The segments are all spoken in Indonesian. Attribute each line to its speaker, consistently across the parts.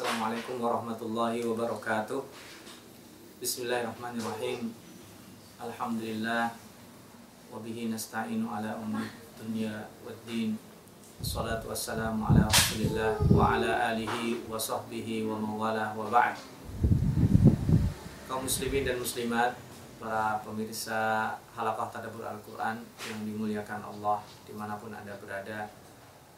Speaker 1: Assalamualaikum warahmatullahi wabarakatuh. Bismillahirrahmanirrahim. Alhamdulillah. Wabihi nasta'inu ala umri dunya wa din Salatu wassalamu ala rasulillah Wa ala alihi wa sahbihi wa mawalah wa ba'd. Kaum muslimin dan muslimat Para pemirsa halakah tadabur Al-Quran Yang dimuliakan Allah Di mana pun anda berada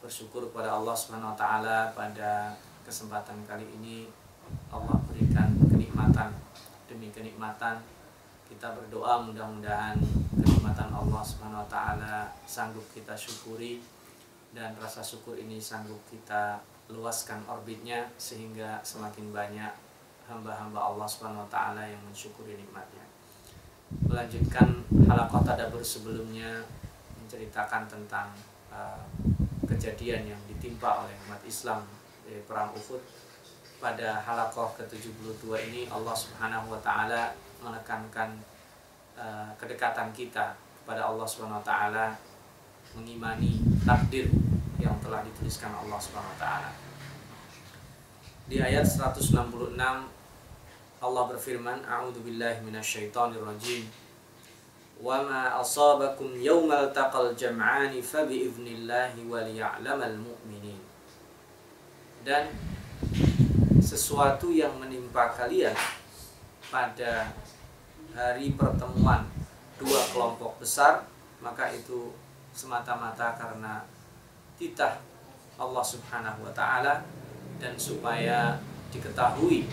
Speaker 1: Bersyukur kepada Allah Subhanahu Wa Taala pada kesempatan kali ini Allah berikan kenikmatan demi kenikmatan kita berdoa mudah-mudahan kenikmatan Allah Subhanahu wa taala sanggup kita syukuri dan rasa syukur ini sanggup kita luaskan orbitnya sehingga semakin banyak hamba-hamba Allah Subhanahu wa taala yang mensyukuri nikmatnya. Melanjutkan halaqah tadabbur sebelumnya menceritakan tentang uh, kejadian yang ditimpa oleh umat Islam di perang Uhud pada halakoh ke-72 ini Allah Subhanahu wa taala menekankan uh, kedekatan kita kepada Allah Subhanahu wa taala mengimani takdir yang telah dituliskan Allah Subhanahu wa taala. Di ayat 166 Allah berfirman, "A'udzu billahi minasyaitonir rajim." Wa ma asabakum yawmal taqal jam'ani fa bi idznillah wa liya'lamal mu'minin dan sesuatu yang menimpa kalian pada hari pertemuan dua kelompok besar maka itu semata-mata karena titah Allah Subhanahu wa taala dan supaya diketahui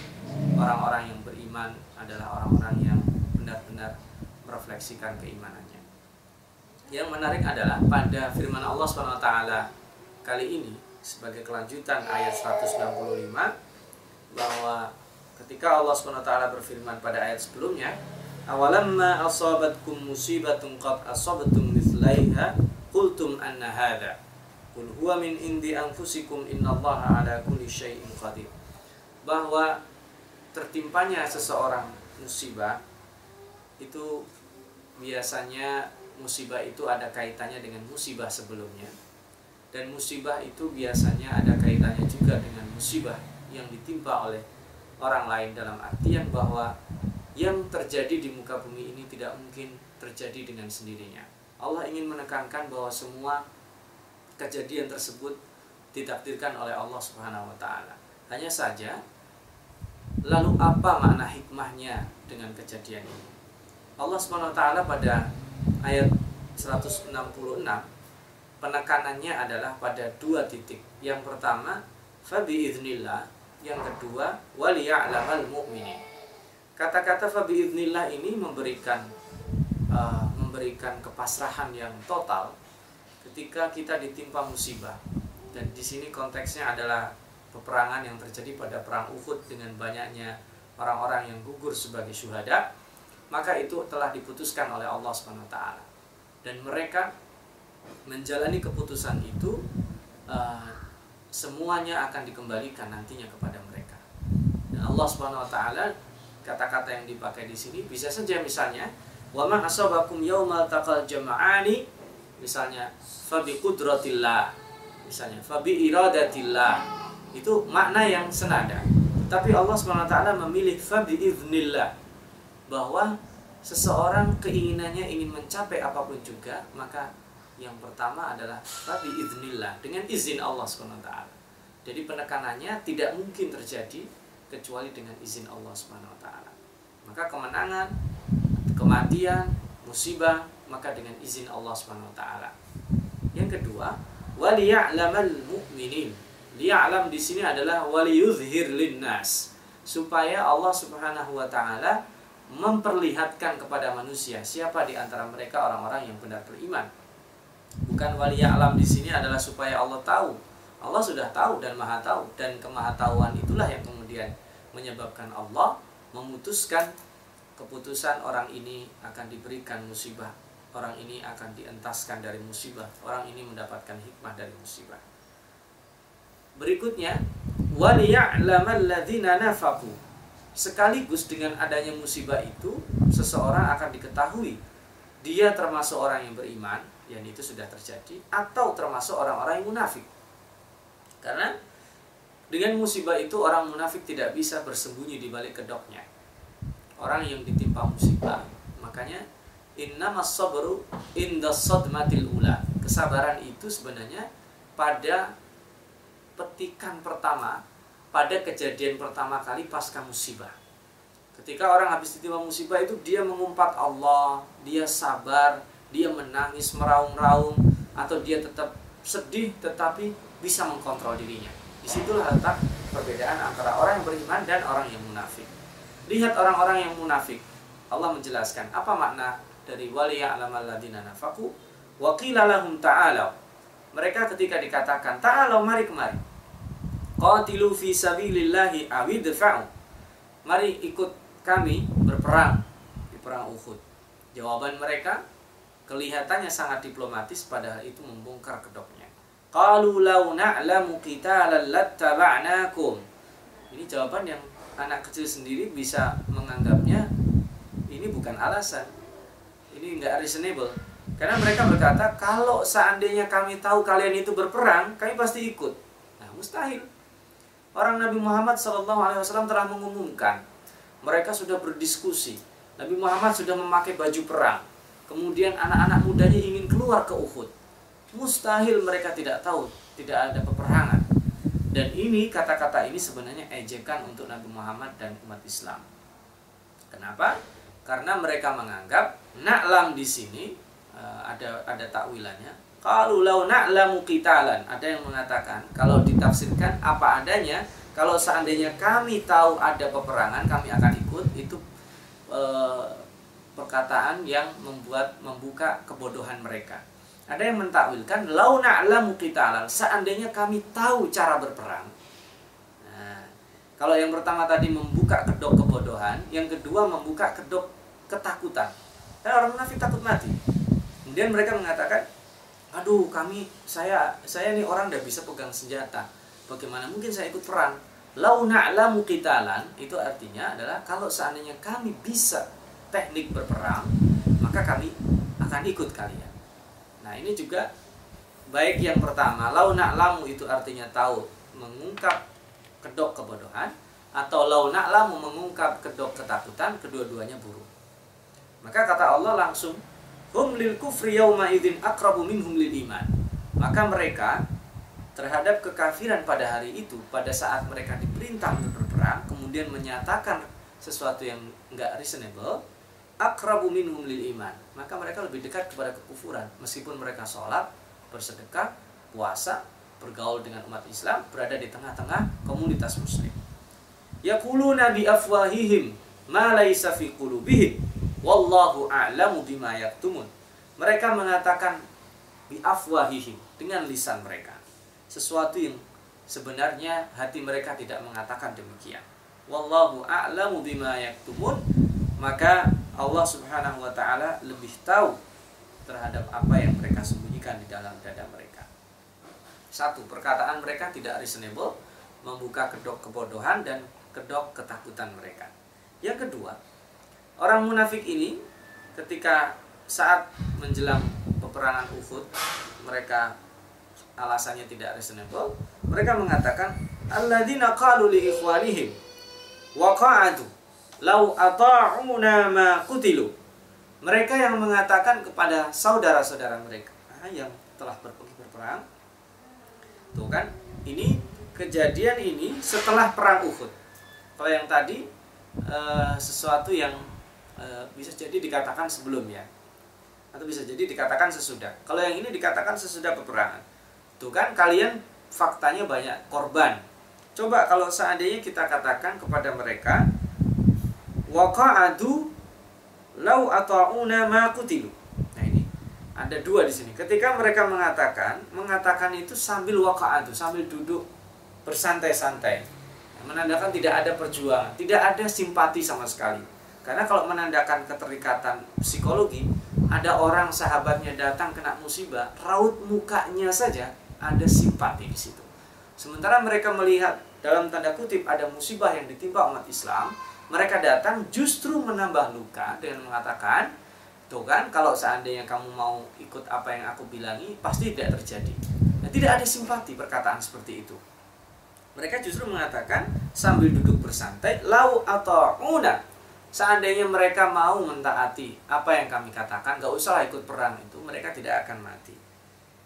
Speaker 1: orang-orang yang beriman adalah orang-orang yang benar-benar merefleksikan keimanannya. Yang menarik adalah pada firman Allah Subhanahu wa taala kali ini sebagai kelanjutan ayat 165 bahwa ketika Allah SWT berfirman pada ayat sebelumnya awalamma asabatkum musibatun qad asabatum mithlaiha qultum anna hadha. Qul huwa min indi anfusikum innallaha ala kulli syai'in qadir. Bahwa tertimpanya seseorang musibah itu biasanya musibah itu ada kaitannya dengan musibah sebelumnya dan musibah itu biasanya ada kaitannya juga dengan musibah yang ditimpa oleh orang lain dalam artian bahwa yang terjadi di muka bumi ini tidak mungkin terjadi dengan sendirinya. Allah ingin menekankan bahwa semua kejadian tersebut ditakdirkan oleh Allah Subhanahu wa taala. Hanya saja lalu apa makna hikmahnya dengan kejadian ini? Allah Subhanahu wa taala pada ayat 166 penekanannya adalah pada dua titik. Yang pertama, fabi idznillah. Yang kedua, waliya'lamal mu'minin. Kata-kata fabi idznillah ini memberikan uh, memberikan kepasrahan yang total ketika kita ditimpa musibah. Dan di sini konteksnya adalah peperangan yang terjadi pada perang Uhud dengan banyaknya orang-orang yang gugur sebagai syuhada, maka itu telah diputuskan oleh Allah Subhanahu wa taala. Dan mereka menjalani keputusan itu uh, semuanya akan dikembalikan nantinya kepada mereka. Dan Allah Subhanahu wa taala kata-kata yang dipakai di sini bisa saja misalnya wa ma asabakum yaumal taqal jama'ani misalnya fa bi qudratillah misalnya fa bi iradatillah itu makna yang senada. Tapi Allah taala memilih fa bi idznillah bahwa seseorang keinginannya ingin mencapai apa pun juga maka yang pertama adalah tapi iznillah dengan izin Allah swt. Jadi penekanannya tidak mungkin terjadi kecuali dengan izin Allah swt. Maka kemenangan, kematian, musibah maka dengan izin Allah swt. Yang kedua, waliya'lamal mu'minin. Liya'lam di sini adalah waliyuzhir linnas supaya Allah Subhanahu wa taala memperlihatkan kepada manusia siapa di antara mereka orang-orang yang benar beriman bukan wali alam di sini adalah supaya Allah tahu. Allah sudah tahu dan maha tahu dan kemahatauan itulah yang kemudian menyebabkan Allah memutuskan keputusan orang ini akan diberikan musibah, orang ini akan dientaskan dari musibah, orang ini mendapatkan hikmah dari musibah. Berikutnya, waliya'lamalladzina nafaqu. Sekaligus dengan adanya musibah itu, seseorang akan diketahui dia termasuk orang yang beriman yang itu sudah terjadi atau termasuk orang-orang yang munafik. Karena Dengan musibah itu orang munafik tidak bisa bersembunyi di balik kedoknya. Orang yang ditimpa musibah, makanya innamas sabru inda sadmatil ula. Kesabaran itu sebenarnya pada petikan pertama, pada kejadian pertama kali pasca musibah. Ketika orang habis ditimpa musibah itu dia mengumpat Allah, dia sabar, dia menangis meraung-raung atau dia tetap sedih tetapi bisa mengkontrol dirinya. Di situlah letak perbedaan antara orang yang beriman dan orang yang munafik. Lihat orang-orang yang munafik. Allah menjelaskan apa makna dari wali ya'lamal ladina nafaku wa ta'alu. Mereka ketika dikatakan ta'alu mari kemari. Qatilu fi sabilillahi awidfa'u. Mari ikut kami berperang di perang Uhud. Jawaban mereka kelihatannya sangat diplomatis padahal itu membongkar kedoknya. Qalu law na'lamu qitalan lattaba'nakum. Ini jawaban yang anak kecil sendiri bisa menganggapnya ini bukan alasan. Ini enggak reasonable. Karena mereka berkata, kalau seandainya kami tahu kalian itu berperang, kami pasti ikut. Nah, mustahil. Orang Nabi Muhammad SAW telah mengumumkan, mereka sudah berdiskusi. Nabi Muhammad sudah memakai baju perang. Kemudian anak-anak mudanya ingin keluar ke Uhud. Mustahil mereka tidak tahu tidak ada peperangan. Dan ini kata-kata ini sebenarnya ejekan untuk Nabi Muhammad dan umat Islam. Kenapa? Karena mereka menganggap na'lam di sini uh, ada ada takwilannya kalau lau na'lamu qitalan. Ada yang mengatakan kalau ditafsirkan apa adanya kalau seandainya kami tahu ada peperangan kami akan ikut itu uh, perkataan yang membuat membuka kebodohan mereka ada yang mentakwilkan lau na'lamu qitalan, seandainya kami tahu cara berperang. Nah, kalau yang pertama tadi membuka kedok kebodohan, yang kedua membuka kedok ketakutan. Dan orang munafik takut mati. Kemudian mereka mengatakan, "Aduh, kami saya saya ini orang tidak bisa pegang senjata. Bagaimana mungkin saya ikut perang?" Lau na'lamu qitalan itu artinya adalah kalau seandainya kami bisa teknik berperang, maka kami akan ikut kalian. Nah ini juga baik yang pertama lau na'lamu itu artinya tahu mengungkap kedok kebodohan atau lau na'lamu mengungkap kedok ketakutan kedua-duanya buruk. Maka kata Allah langsung hum lil kufri yauma idzin aqrabu minhum lil iman. Maka mereka terhadap kekafiran pada hari itu pada saat mereka diperintah untuk berperang kemudian menyatakan sesuatu yang enggak reasonable akrabu minhum lil iman. Maka mereka lebih dekat kepada kekufuran. Meskipun mereka sholat bersedekah puasa bergaul dengan umat Islam berada di tengah-tengah komunitas muslim. Yaquluna bi afwahihim ma laysa fi qulubihim. Wallahu a'lamu bima yaktumun. Mereka mengatakan bi afwahihim dengan lisan mereka. Sesuatu yang sebenarnya hati mereka tidak mengatakan demikian. Wallahu a'lamu bima yaktumun. Maka Allah Subhanahu wa taala lebih tahu terhadap apa yang mereka sembunyikan di dalam dada mereka. Satu, perkataan mereka tidak reasonable, membuka kedok kebodohan dan kedok ketakutan mereka. Yang kedua, orang munafik ini ketika saat menjelang peperangan Uhud, mereka alasannya tidak reasonable, mereka mengatakan alladzina qalu li ikhwanihim wa qa'adu lau ata'una ma kutilu. Mereka yang mengatakan kepada saudara-saudara mereka yang telah pergi berperang. Tuh kan, ini kejadian ini setelah perang Uhud. Kalau yang tadi uh, sesuatu yang uh, bisa jadi dikatakan sebelumnya atau bisa jadi dikatakan sesudah. Kalau yang ini dikatakan sesudah peperangan. Tuh kan kalian faktanya banyak korban. Coba kalau seandainya kita katakan kepada mereka waqa'adu lau ata'una ma kutilu. Nah ini ada dua di sini. Ketika mereka mengatakan, mengatakan itu sambil waqa'adu, sambil duduk bersantai-santai. Menandakan tidak ada perjuangan, tidak ada simpati sama sekali. Karena kalau menandakan keterikatan psikologi, ada orang sahabatnya datang kena musibah, raut mukanya saja ada simpati di situ. Sementara mereka melihat dalam tanda kutip ada musibah yang ditimpa umat Islam, mereka datang justru menambah luka dengan mengatakan tuh kan kalau seandainya kamu mau ikut apa yang aku bilangi pasti tidak terjadi nah, tidak ada simpati perkataan seperti itu Mereka justru mengatakan sambil duduk bersantai, lau atau una. Seandainya mereka mau mentaati apa yang kami katakan, gak usah ikut perang itu, mereka tidak akan mati.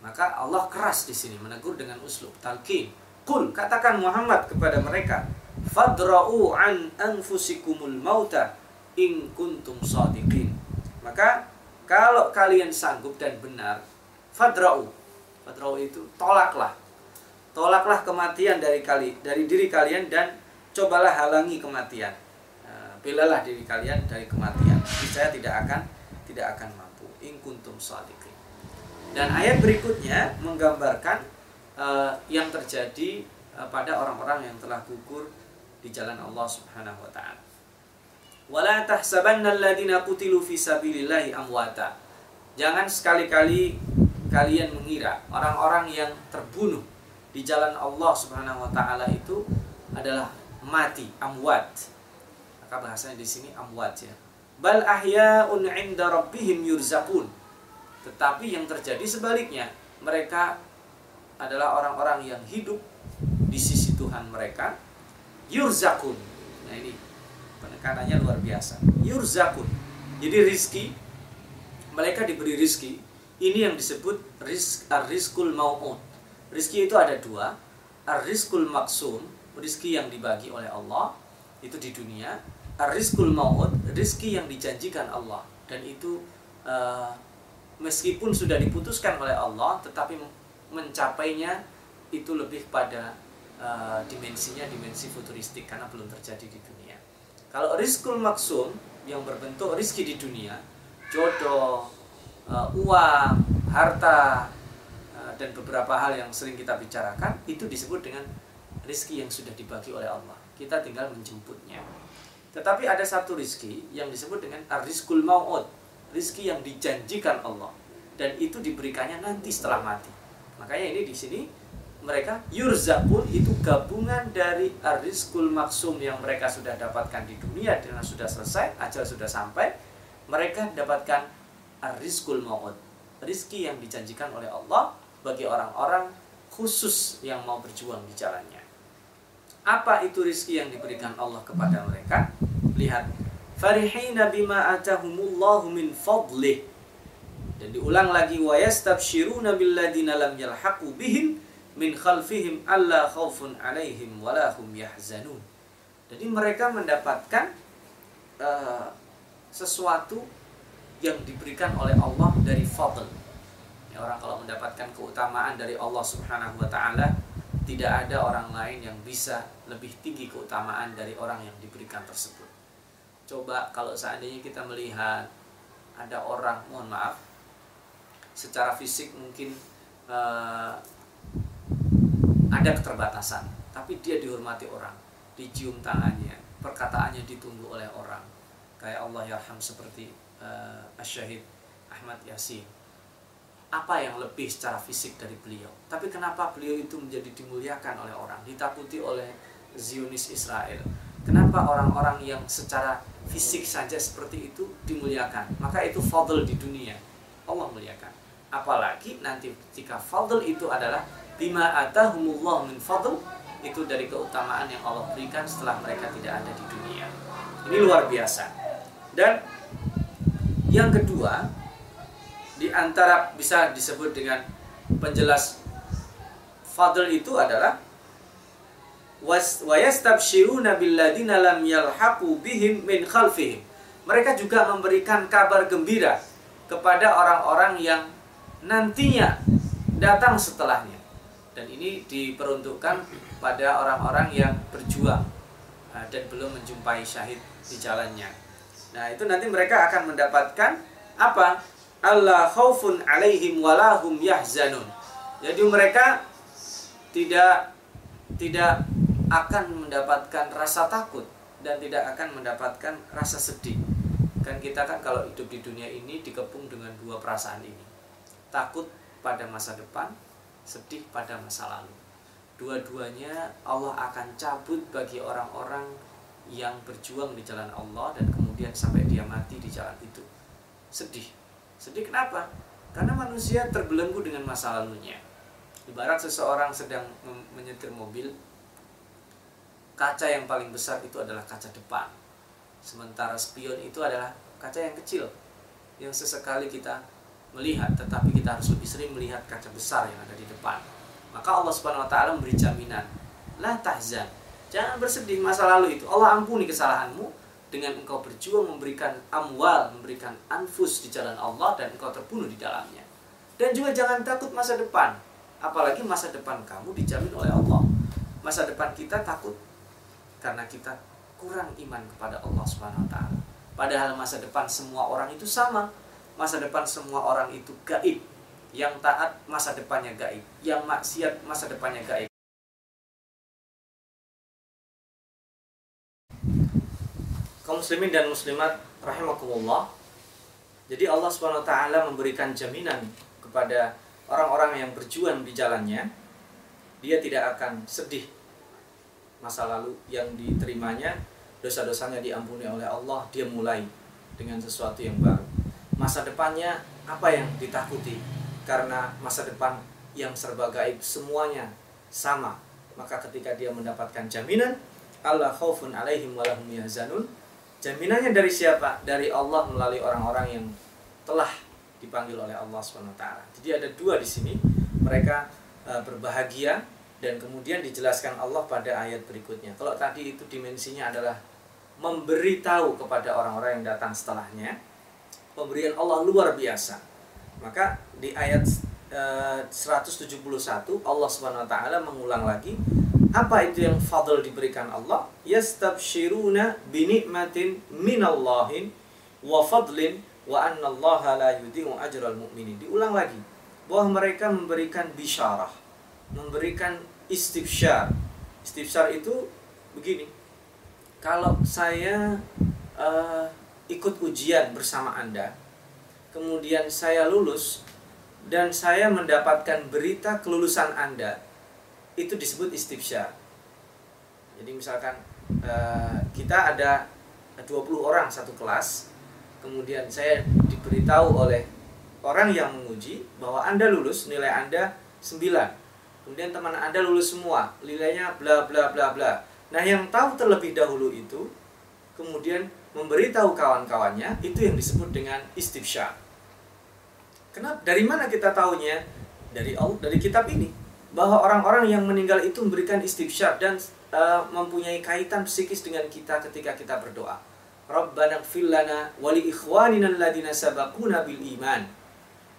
Speaker 1: Maka Allah keras di sini menegur dengan uslub talqin. Kul katakan Muhammad kepada mereka, fadra'u an anfusikumul mauta in kuntum sadiqin. Maka kalau kalian sanggup dan benar, fadra'u. Fadra'u itu tolaklah. Tolaklah kematian dari kali dari diri kalian dan cobalah halangi kematian. Nah, belalah diri kalian dari kematian. Saya tidak akan tidak akan mampu. In kuntum sadiqin. Dan ayat berikutnya menggambarkan uh, yang terjadi uh, pada orang-orang yang telah gugur di jalan Allah Subhanahu wa taala. Wala tahsabanna qutilu fi sabilillahi amwata. Jangan sekali-kali kalian mengira orang-orang yang terbunuh di jalan Allah Subhanahu wa taala itu adalah mati, amwat. Maka bahasanya di sini amwat ya. Bal ahya'un 'inda rabbihim yurzaqun tetapi yang terjadi sebaliknya, mereka adalah orang-orang yang hidup di sisi Tuhan mereka. Yurzakun. Nah ini penekanannya luar biasa. Yurzakun. Jadi rizki, mereka diberi rizki. Ini yang disebut rizk, ar-rizkul. Rizki itu ada dua. Ar-rizkul maksum, rizki yang dibagi oleh Allah, itu di dunia. Ar-rizkul rizki yang dijanjikan Allah. Dan itu uh, meskipun sudah diputuskan oleh Allah tetapi mencapainya itu lebih pada uh, dimensinya dimensi futuristik karena belum terjadi di dunia. Kalau rizkul maksum yang berbentuk rizki di dunia, jodoh, uh, uang, harta, uh, dan beberapa hal yang sering kita bicarakan itu disebut dengan rizki yang sudah dibagi oleh Allah. Kita tinggal menjemputnya. Tetapi ada satu rizki yang disebut dengan rizkul mau'ud rizki yang dijanjikan Allah dan itu diberikannya nanti setelah mati. Makanya ini di sini mereka yurzakun itu gabungan dari arizkul maksum yang mereka sudah dapatkan di dunia dan sudah selesai, ajal sudah sampai, mereka dapatkan arizkul maut, rizki yang dijanjikan oleh Allah bagi orang-orang khusus yang mau berjuang di jalannya. Apa itu rizki yang diberikan Allah kepada mereka? Lihat farihina bima atahumullahu min fadlih dan diulang lagi wa yastabshiruna billadina lam yalhaqu bihim min khalfihim alla khaufun alaihim wala hum yahzanun. Jadi mereka mendapatkan uh, sesuatu yang diberikan oleh Allah dari fadl. Ya, orang kalau mendapatkan keutamaan dari Allah subhanahu wa ta'ala tidak ada orang lain yang bisa lebih tinggi keutamaan dari orang yang diberikan tersebut. Coba kalau seandainya kita melihat ada orang mohon maaf secara fisik mungkin uh, ada keterbatasan tapi dia dihormati orang dicium tangannya perkataannya ditunggu oleh orang kayak Allah yarham seperti uh, asyahid Ahmad Yasin apa yang lebih secara fisik dari beliau tapi kenapa beliau itu menjadi dimuliakan oleh orang ditakuti oleh Zionis Israel kenapa orang-orang yang secara fisik saja seperti itu dimuliakan. Maka itu fadl di dunia. Allah muliakan. Apalagi nanti jika fadl itu adalah bima atahumullah min fadl itu dari keutamaan yang Allah berikan setelah mereka tidak ada di dunia. Ini luar biasa. Dan yang kedua, di antara bisa disebut dengan penjelas fadl itu adalah wa yastabshiruna billadina lam yalhaqu bihim min khalfihim. Mereka juga memberikan kabar gembira kepada orang-orang yang nantinya datang setelahnya. Dan ini diperuntukkan pada orang-orang yang berjuang uh, dan belum menjumpai syahid di jalannya. Nah, itu nanti mereka akan mendapatkan apa? Allah khaufun alaihim walahum yahzanun. Jadi mereka tidak tidak akan mendapatkan rasa takut dan tidak akan mendapatkan rasa sedih. Kan kita kan kalau hidup di dunia ini dikepung dengan dua perasaan ini. Takut pada masa depan, sedih pada masa lalu. Dua-duanya Allah akan cabut bagi orang-orang yang berjuang di jalan Allah dan kemudian sampai dia mati di jalan itu. Sedih. Sedih kenapa? Karena manusia terbelenggu dengan masa lalunya. Ibarat seseorang sedang menyetir mobil kaca yang paling besar itu adalah kaca depan. Sementara spion itu adalah kaca yang kecil yang sesekali kita melihat tetapi kita harus lebih sering melihat kaca besar yang ada di depan. Maka Allah Subhanahu wa taala memberi jaminan, la tahzan. Jangan bersedih masa lalu itu. Allah ampuni kesalahanmu dengan engkau berjuang memberikan amwal, memberikan anfus di jalan Allah dan engkau terbunuh di dalamnya. Dan juga jangan takut masa depan. Apalagi masa depan kamu dijamin oleh Allah. Masa depan kita takut karena kita kurang iman kepada Allah Subhanahu wa taala. Padahal masa depan semua orang itu sama. Masa depan semua orang itu gaib. Yang taat masa depannya gaib. Yang maksiat masa depannya gaib. kaum muslimin dan muslimat rahimakumullah. Jadi Allah taala memberikan jaminan kepada orang-orang yang berjuang di jalannya, dia tidak akan sedih masa lalu yang diterimanya, dosa-dosanya diampuni oleh Allah, dia mulai dengan sesuatu yang baru. Masa depannya apa yang ditakuti? Karena masa depan yang serba gaib semuanya sama. Maka ketika dia mendapatkan jaminan, Allah khaufun alaihim walahum yahzanun, Jaminannya dari siapa? Dari Allah melalui orang-orang yang telah dipanggil oleh Allah SWT. Jadi ada dua di sini. Mereka uh, berbahagia dan kemudian dijelaskan Allah pada ayat berikutnya. Kalau tadi itu dimensinya adalah memberitahu kepada orang-orang yang datang setelahnya, pemberian Allah luar biasa. Maka di ayat uh, 171 Allah Subhanahu wa taala mengulang lagi apa itu yang fadl diberikan Allah? Yastabshiruna binikmatin minallahin wa fadlin wa anna Allah la yudhi'u ajral mu'minin. Diulang lagi bahwa mereka memberikan bisyarah, memberikan istifsyar. Istifsyar itu begini. Kalau saya uh, ikut ujian bersama Anda, kemudian saya lulus dan saya mendapatkan berita kelulusan Anda, itu disebut istifsyar. Jadi misalkan uh, kita ada 20 orang satu kelas, kemudian saya diberitahu oleh orang yang menguji bahwa Anda lulus, nilai Anda 9. Kemudian teman Anda lulus semua, nilainya bla bla bla bla. Nah, yang tahu terlebih dahulu itu kemudian memberitahu kawan-kawannya, itu yang disebut dengan istifsyar. Kenapa? Dari mana kita tahunya? Dari Allah, dari kitab ini bahwa orang-orang yang meninggal itu memberikan istighfar dan uh, mempunyai kaitan psikis dengan kita ketika kita berdoa. Rabbana lana wa li ikhwanina alladziina sabaquna bil iman.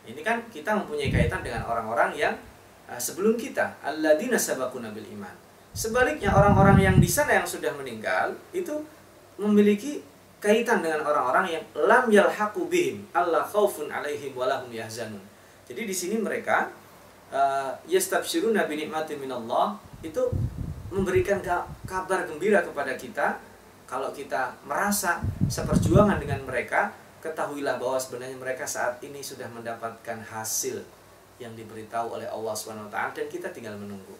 Speaker 1: Ini kan kita mempunyai kaitan dengan orang-orang yang uh, sebelum kita, alladziina sabaquna bil iman. Sebaliknya orang-orang yang di sana yang sudah meninggal itu memiliki kaitan dengan orang-orang yang lam yalhaqu bihim, Allah khaufun alaihim wa lahum yahzanun. Jadi di sini mereka uh, yastabshiruna bi nikmatin minallah itu memberikan kabar gembira kepada kita kalau kita merasa seperjuangan dengan mereka ketahuilah bahwa sebenarnya mereka saat ini sudah mendapatkan hasil yang diberitahu oleh Allah Swt dan kita tinggal menunggu.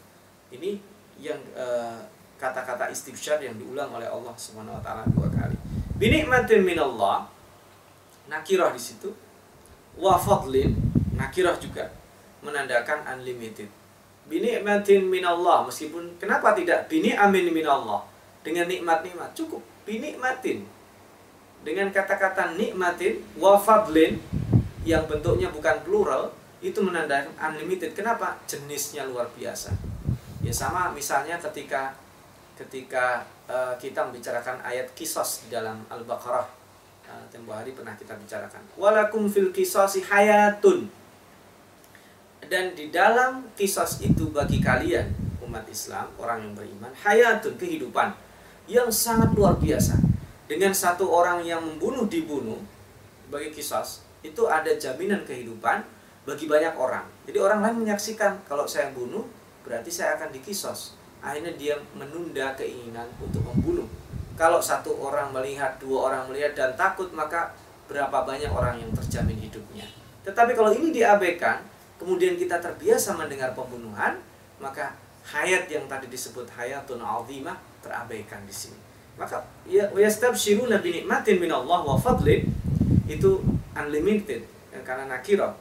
Speaker 1: Ini yang uh, kata-kata istibsyar yang diulang oleh Allah Swt dua kali. Binikmatin minallah nakirah di situ wa fadlin nakirah juga menandakan unlimited. Bini Binikmatin minallah meskipun kenapa tidak bini amin minallah dengan nikmat-nikmat cukup binikmatin dengan kata-kata nikmatin wa fadlin yang bentuknya bukan plural itu menandakan unlimited. Kenapa? Jenisnya luar biasa. Ya sama misalnya ketika ketika uh, kita membicarakan ayat kisos di dalam Al-Baqarah uh, tempo hari pernah kita bicarakan. Walakum fil kisasi hayatun dan di dalam kisos itu bagi kalian umat Islam, orang yang beriman, hayatun kehidupan yang sangat luar biasa. Dengan satu orang yang membunuh dibunuh bagi kisos itu ada jaminan kehidupan bagi banyak orang. Jadi orang lain menyaksikan kalau saya bunuh berarti saya akan dikisos. Akhirnya dia menunda keinginan untuk membunuh. Kalau satu orang melihat, dua orang melihat dan takut maka berapa banyak orang yang terjamin hidupnya. Tetapi kalau ini diabaikan, kemudian kita terbiasa mendengar pembunuhan, maka hayat yang tadi disebut hayatun azimah terabaikan di sini. Maka ya yastabshiruna bi nikmatin min Allah wa fadlin itu unlimited ya, karena nakirah.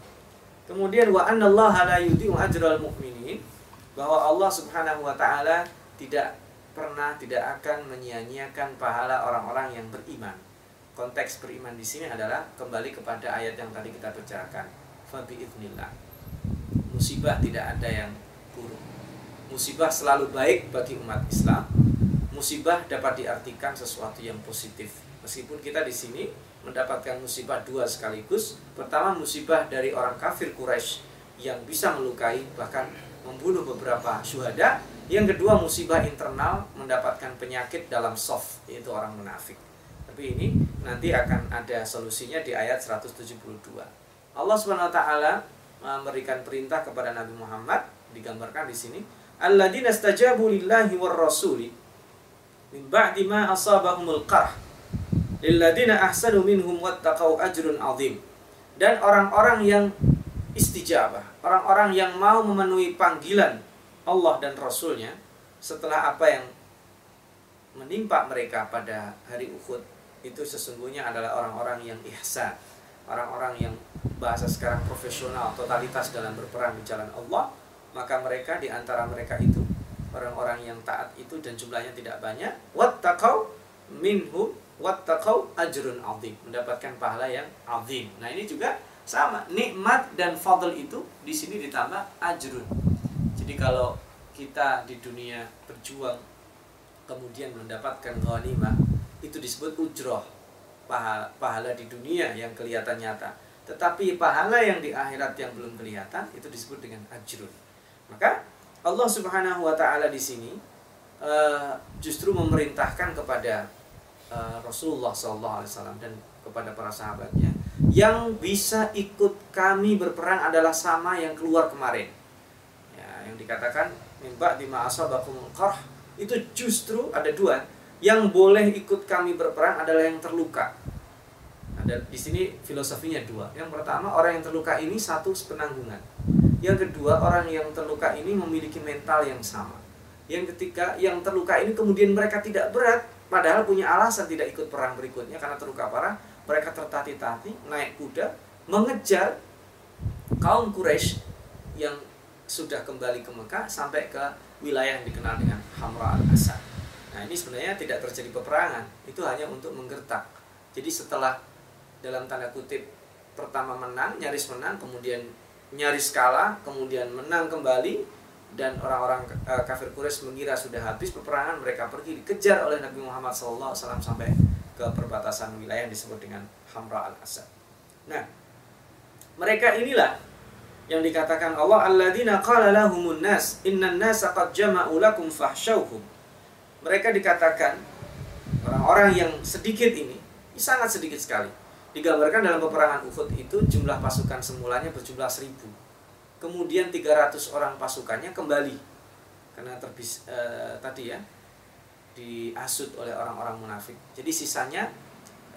Speaker 1: Kemudian wa annallaha la yudhi'u ajral mu'minin bahwa Allah Subhanahu wa taala tidak pernah tidak akan menyia-nyiakan pahala orang-orang yang beriman. Konteks beriman di sini adalah kembali kepada ayat yang tadi kita bicarakan. Fabi. Musibah tidak ada yang buruk. Musibah selalu baik bagi umat Islam. Musibah dapat diartikan sesuatu yang positif. Meskipun kita di sini mendapatkan musibah dua sekaligus. Pertama musibah dari orang kafir Quraisy yang bisa melukai bahkan membunuh beberapa syuhada yang kedua musibah internal mendapatkan penyakit dalam soft yaitu orang munafik. Tapi ini nanti akan ada solusinya di ayat 172. Allah Subhanahu wa taala memberikan perintah kepada Nabi Muhammad digambarkan di sini alladzina stajabu lillahi war rasuli min ba'di ma asabahumul qarh lilladzina ahsanu minhum wattaqau ajrun azim dan orang-orang yang istijabah. Orang-orang yang mau memenuhi panggilan Allah dan Rasulnya setelah apa yang menimpa mereka pada hari Uhud itu sesungguhnya adalah orang-orang yang ihsan. Orang-orang yang bahasa sekarang profesional totalitas dalam berperang di jalan Allah maka mereka di antara mereka itu orang-orang yang taat itu dan jumlahnya tidak banyak wattaqau minhum wattaqau ajrun azim. Mendapatkan pahala yang azim. Nah ini juga sama nikmat dan fadl itu di sini ditambah ajrun jadi kalau kita di dunia berjuang kemudian mendapatkan ghanimah itu disebut ujroh pahala, pahala di dunia yang kelihatan nyata. Tetapi pahala yang di akhirat yang belum kelihatan itu disebut dengan ajrun. Maka Allah Subhanahu wa taala di sini uh, justru memerintahkan kepada uh, Rasulullah SAW dan kepada para sahabatnya yang bisa ikut kami berperang adalah sama yang keluar kemarin. Yang dikatakan mimba di ma'asabakum qarh itu justru ada dua. Yang boleh ikut kami berperang adalah yang terluka. Ada di sini filosofinya dua. Yang pertama orang yang terluka ini satu penanggungan yang kedua orang yang terluka ini memiliki mental yang sama. Yang ketiga yang terluka ini kemudian mereka tidak berat padahal punya alasan tidak ikut perang berikutnya karena terluka parah mereka tertati-tati naik kuda mengejar kaum Quraisy yang sudah kembali ke Mekah sampai ke wilayah yang dikenal dengan Hamra al-Asad. Nah ini sebenarnya tidak terjadi peperangan, itu hanya untuk menggertak. Jadi setelah dalam tanda kutip pertama menang, nyaris menang, kemudian nyaris kalah, kemudian menang kembali, dan orang-orang uh, kafir Quraisy mengira sudah habis peperangan, mereka pergi dikejar oleh Nabi Muhammad SAW sampai ke perbatasan wilayah yang disebut dengan Hamra al-Asad. Nah, mereka inilah yang dikatakan Allah alladzina qala lahumun nas innan nasa qad jama'u lakum fahsyauhum. Mereka dikatakan orang-orang yang sedikit ini sangat sedikit sekali digambarkan dalam peperangan Uhud itu jumlah pasukan semulanya berjumlah seribu. Kemudian 300 orang pasukannya kembali. Karena terbis eh, tadi ya diasut oleh orang-orang munafik jadi sisanya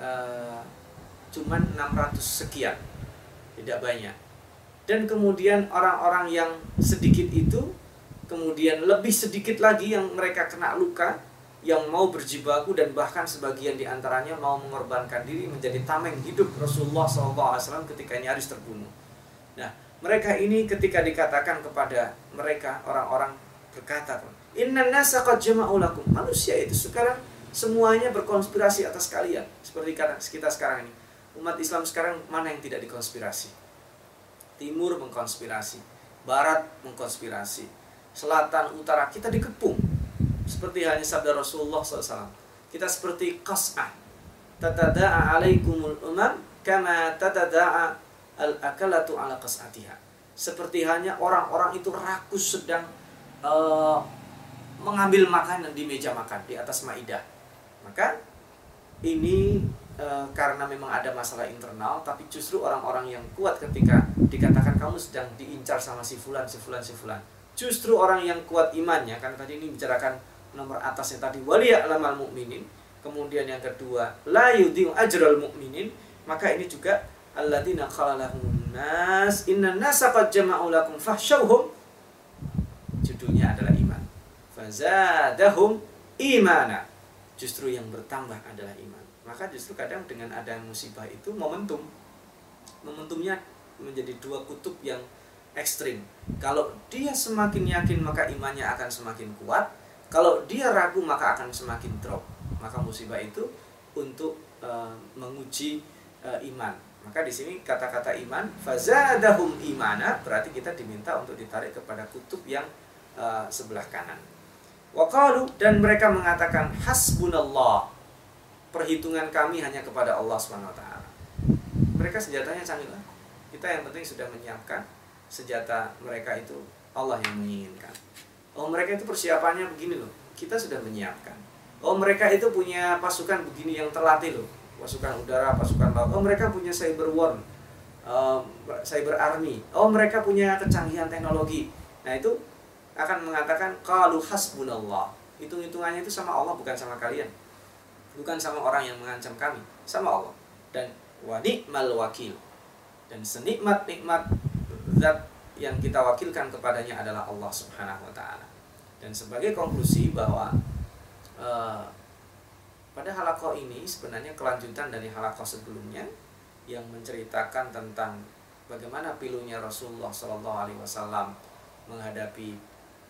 Speaker 1: eh, cuman 600 sekian tidak banyak dan kemudian orang-orang yang sedikit itu kemudian lebih sedikit lagi yang mereka kena luka yang mau berjibaku dan bahkan sebagian di antaranya mau mengorbankan diri menjadi tameng hidup Rasulullah SAW ketika nyaris terbunuh. Nah, mereka ini ketika dikatakan kepada mereka orang-orang berkata, Inna nasa qad jama'ulakum. Manusia itu sekarang semuanya berkonspirasi atas kalian. Seperti kita sekarang ini. Umat Islam sekarang mana yang tidak dikonspirasi? timur mengkonspirasi, barat mengkonspirasi, selatan, utara kita dikepung. Seperti hanya sabda Rasulullah SAW. Kita seperti qas'ah. Tatada'a alaikumul umam kama tatada'a al-akalatu ala qas'atiha. Seperti hanya orang-orang itu rakus sedang uh, mengambil makanan di meja makan di atas maidah. Maka ini e, karena memang ada masalah internal tapi justru orang-orang yang kuat ketika dikatakan kamu sedang diincar sama si fulan si fulan si fulan. Justru orang yang kuat imannya karena tadi ini bicarakan nomor atasnya tadi waliya'lamal mu'minin kemudian yang kedua la yudhi'u ajral mu'minin. Maka ini juga alladzina khalalahum nas inna nasa jama'u lakum fahsyauhum. Judulnya adalah fazadahum imana justru yang bertambah adalah iman maka justru kadang dengan ada musibah itu momentum momentumnya menjadi dua kutub yang ekstrim kalau dia semakin yakin maka imannya akan semakin kuat Kalau dia ragu maka akan semakin drop. Maka musibah itu untuk uh, menguji uh, iman. Maka di sini kata-kata iman fazadahum imana berarti kita diminta untuk ditarik kepada kutub yang uh, sebelah kanan. Waqalu dan mereka mengatakan hasbunallah. Perhitungan kami hanya kepada Allah Subhanahu wa taala. Mereka senjatanya canggih lah. Kita yang penting sudah menyiapkan senjata mereka itu Allah yang menginginkan. Oh mereka itu persiapannya begini loh. Kita sudah menyiapkan. Oh mereka itu punya pasukan begini yang terlatih loh pasukan udara, pasukan laut. Oh mereka punya cyber war, uh, cyber army. Oh mereka punya kecanggihan teknologi. Nah itu akan mengatakan kalau hasbunallah. Hitung-hitungannya itu sama Allah bukan sama kalian. Bukan sama orang yang mengancam kami, sama Allah. Dan mal wakil. Dan senikmat-nikmat zat yang kita wakilkan kepadanya adalah Allah Subhanahu wa taala. Dan sebagai konklusi bahwa uh, pada halakoh ini sebenarnya kelanjutan dari halakoh sebelumnya yang menceritakan tentang bagaimana pilunya Rasulullah Shallallahu Alaihi Wasallam menghadapi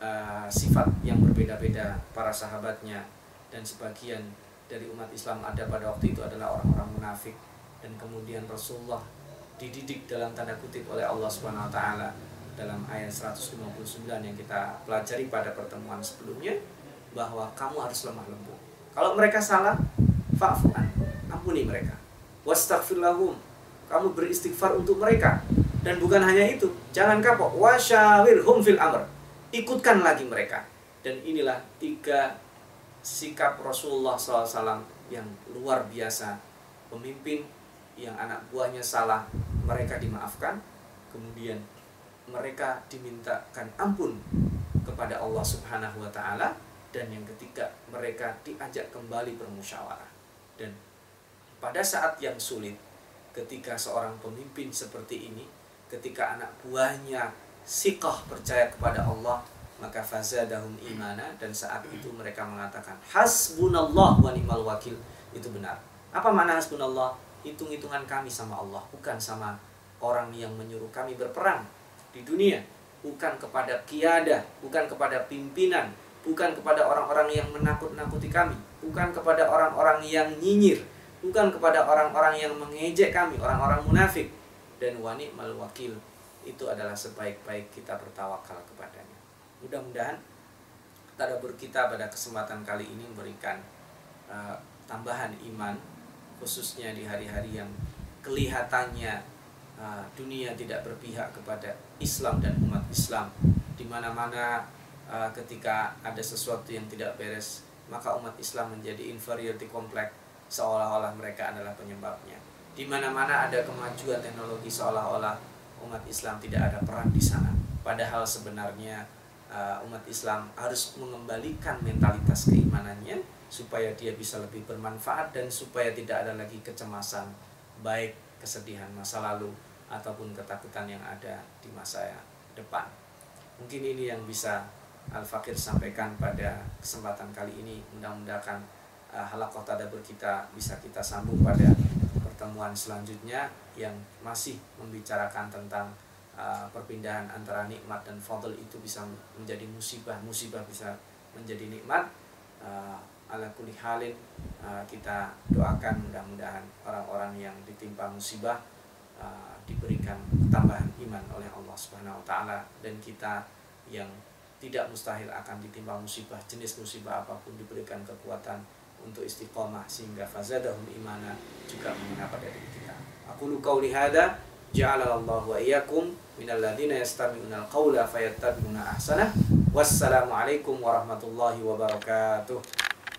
Speaker 1: uh, sifat yang berbeda-beda para sahabatnya dan sebagian dari umat Islam ada pada waktu itu adalah orang-orang munafik dan kemudian Rasulullah dididik dalam tanda kutip oleh Allah Subhanahu Wa Taala dalam ayat 159 yang kita pelajari pada pertemuan sebelumnya bahwa kamu harus lemah lembut kalau mereka salah, fa'fu'an. Ampuni mereka. Wastaghfir lahum. Kamu beristighfar untuk mereka. Dan bukan hanya itu, jangan kapok. Wasyawirhum fil amr. Ikutkan lagi mereka. Dan inilah tiga sikap Rasulullah SAW yang luar biasa. Pemimpin yang anak buahnya salah, mereka dimaafkan. Kemudian mereka dimintakan ampun kepada Allah Subhanahu wa taala dan yang ketiga mereka diajak kembali bermusyawarah dan pada saat yang sulit ketika seorang pemimpin seperti ini ketika anak buahnya sikoh percaya kepada Allah maka fazadahum imana dan saat itu mereka mengatakan hasbunallah wa ni'mal wakil. Itu benar. Apa makna hasbunallah? Hitung-hitungan kami sama Allah bukan sama orang yang menyuruh kami berperang di dunia. Bukan kepada kiada bukan kepada pimpinan bukan kepada orang-orang yang menakut-nakuti kami, bukan kepada orang-orang yang nyinyir, bukan kepada orang-orang yang mengejek kami, orang-orang munafik. Dan wani mal wakil itu adalah sebaik-baik kita bertawakal kepadanya. Mudah-mudahan tadabur kita pada kesempatan kali ini memberikan uh, tambahan iman khususnya di hari-hari yang kelihatannya uh, dunia tidak berpihak kepada Islam dan umat Islam di mana-mana uh, ketika ada sesuatu yang tidak beres maka umat Islam menjadi inferiority complex seolah-olah mereka adalah penyebabnya di mana-mana ada kemajuan teknologi seolah-olah umat Islam tidak ada peran di sana. Padahal sebenarnya uh, umat Islam harus mengembalikan mentalitas keimanannya supaya dia bisa lebih bermanfaat dan supaya tidak ada lagi kecemasan baik kesedihan masa lalu ataupun ketakutan yang ada di masa depan. Mungkin ini yang bisa Al-Fakir sampaikan pada kesempatan kali ini. Mudah-mudahan uh, halakoh tadabur kita bisa kita sambung pada pertemuan selanjutnya yang masih membicarakan tentang uh, perpindahan antara nikmat dan fadl itu bisa menjadi musibah. Musibah bisa menjadi nikmat. Uh, ala kulli halin uh, kita doakan mudah-mudahan orang-orang yang ditimpa musibah uh, diberikan tambahan iman oleh Allah Subhanahu wa taala. Dan kita yang tidak mustahil akan ditimpa musibah jenis musibah apa pun diberikan kekuatan untuk istiqomah sehingga fazadahum imana juga mengena pada diri kita. Aku lu qauli hada ja'alallahu wa iyyakum minal ladina yastami'una al-qawla fayattabi'una ahsanah. Wassalamualaikum warahmatullahi wabarakatuh.